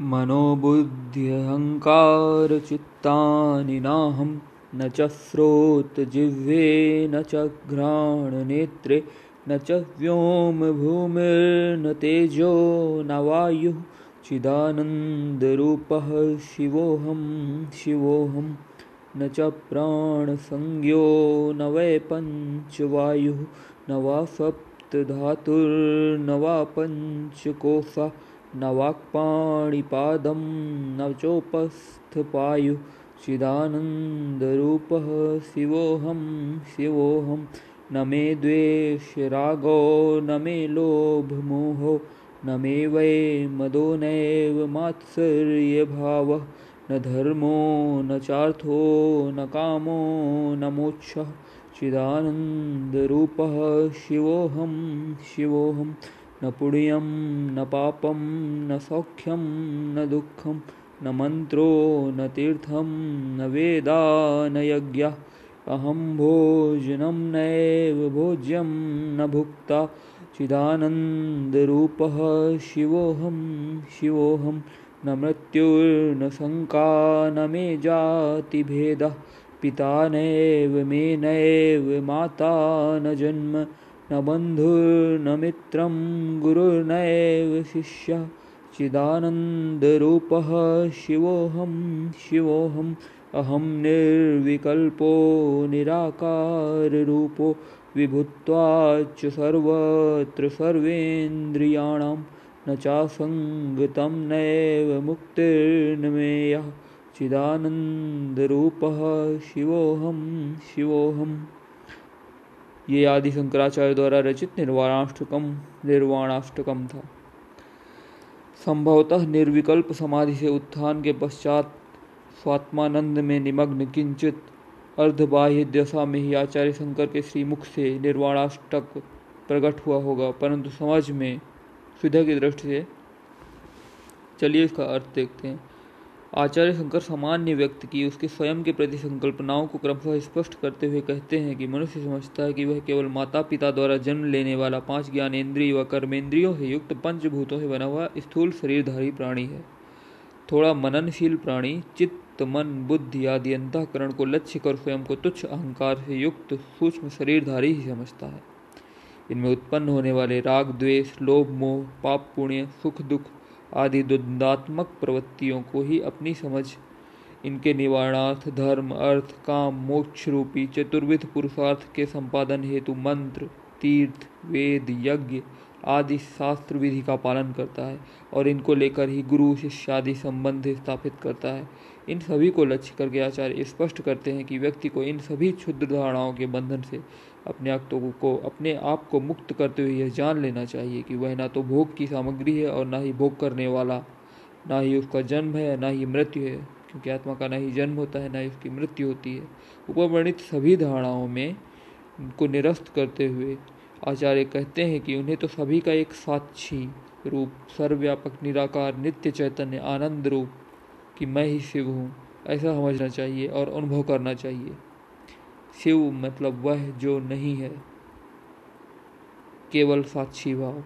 मनोबुद्ध्यहङ्कारचित्तानि नाहं न च स्रोतजिह्वे न च घ्राणनेत्रे न च व्योमभूमिर्न तेजो न वायुः चिदानन्दरूपः शिवोऽहं शिवोऽहं न च प्राणसंज्ञो न वै पञ्चवायुः न वा सप्तधातुर्न वा पञ्चकोशा न वाक्पाणिपादं न चोपस्थपायुः चिदानन्दरूपः शिवोऽहं शिवोऽहं न मे द्वेषरागो न मे लोभमोहो न मे वै मदो नैव मात्सर्यभावः न धर्मो न चार्थो न कामो न मोक्षः चिदानन्दरूपः शिवोऽहं शिवोऽहम् न पुण्यं, न पापं, न सौख्यं, न दुःखं, न मन्त्रो, न तीर्थं, न वेदा, न यज्ञः। अहं भोजनं नैव भोज्यं, न भुक्ता। चिदानन्दरूपः शिवोऽहं शिवोऽहं, न मृत्युर्न शङ्का, न मे जातिभेदः। पिता नैव, मे नैव, माता न जन्म। न बन्धुर्न मित्रं गुरुर्नैव शिष्यः चिदानन्दरूपः शिवोऽहं शिवोऽहम् अहं निर्विकल्पो निराकाररूपो विभुत्वाच्च सर्वत्र सर्वेन्द्रियाणां न चासङ्गतं नैव मुक्तिर्न मेयः चिदानन्दरूपः शिवोऽहं शिवोऽहम् ये आदि शंकराचार्य द्वारा रचित निर्वाणाष्टकम निर्वाणाष्टकम था। संभवतः निर्विकल्प समाधि से उत्थान के पश्चात स्वात्मानंद में निमग्न किंचित अर्धबाह्य दशा में ही आचार्य शंकर के श्रीमुख से निर्वाणाष्टक प्रकट हुआ होगा, परंतु समझ में सुविधा की दृष्टि से, चलिए इसका अर्थ देखते हैं। आचार्य शंकर सामान्य व्यक्ति की, उसके स्वयं के प्रति संकल्पनाओं को क्रमशः स्पष्ट करते हुए कहते हैं कि मनुष्य समझता है कि वह केवल माता पिता द्वारा जन्म लेने वाला पाँच ज्ञानेन्द्रिय व कर्मेंद्रियों से युक्त पंचभूतों से बना हुआ स्थूल शरीरधारी प्राणी है। थोड़ा मननशील प्राणी, चित्त, मन, बुद्धि आदि अंतकरण को लक्ष्य कर स्वयं को तुच्छ अहंकार से युक्त, सूक्ष्म शरीरधारी ही समझता है। इनमें उत्पन्न होने वाले राग, द्वेष, लोभ, मोह, पाप, पुण्य, सुख, दुख आदि द्वंदात्मक प्रवृत्तियों को ही अपनी समझ, इनके निवारणार्थ, धर्म, अर्थ, काम, मोक्ष रूपी चतुर्विध पुरुषार्थ के संपादन हेतु मंत्र, तीर्थ, वेद, यज्ञ आदि शास्त्र विधि का पालन करता है और इनको लेकर ही गुरु, शिष्य आदि संबंध स्थापित करता है। इन सभी को लक्ष्य करके आचार्य स्पष्ट करते हैं कि व्यक्ति को इन सभी क्षुद्र धारणाओं के बंधन से अपने आक्तों को, अपने आप को मुक्त करते हुए यह जान लेना चाहिए कि वह ना तो भोग की सामग्री है और ना ही भोग करने वाला। ना ही उसका जन्म है, ना ही मृत्यु है, क्योंकि आत्मा का ना ही जन्म होता है, ना ही उसकी मृत्यु होती है। उपवर्णित सभी धारणाओं में को निरस्त करते हुए आचार्य कहते हैं कि उन्हें तो सभी का एक साक्षी रूप, सर्वव्यापक, निराकार, नित्य चैतन्य, आनंद रूप कि मैं ही शिव हूँ, ऐसा समझना चाहिए और अनुभव करना चाहिए। शिव मतलब वह जो नहीं है, केवल साक्षी भाव।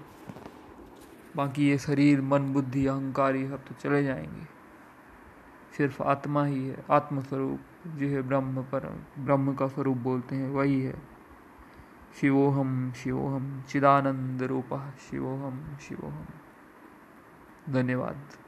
बाकी ये शरीर, मन, बुद्धि, अहंकार, ये सब तो चले जाएँगे। सिर्फ़ आत्मा ही है आत्म स्वरूप जो है ब्रह्म पर, ब्रह्म का स्वरूप बोलते हैं, वही है। शिवोहम शिवोहम, चिदानंद रूप शिवोहम शिवोहम। धन्यवाद।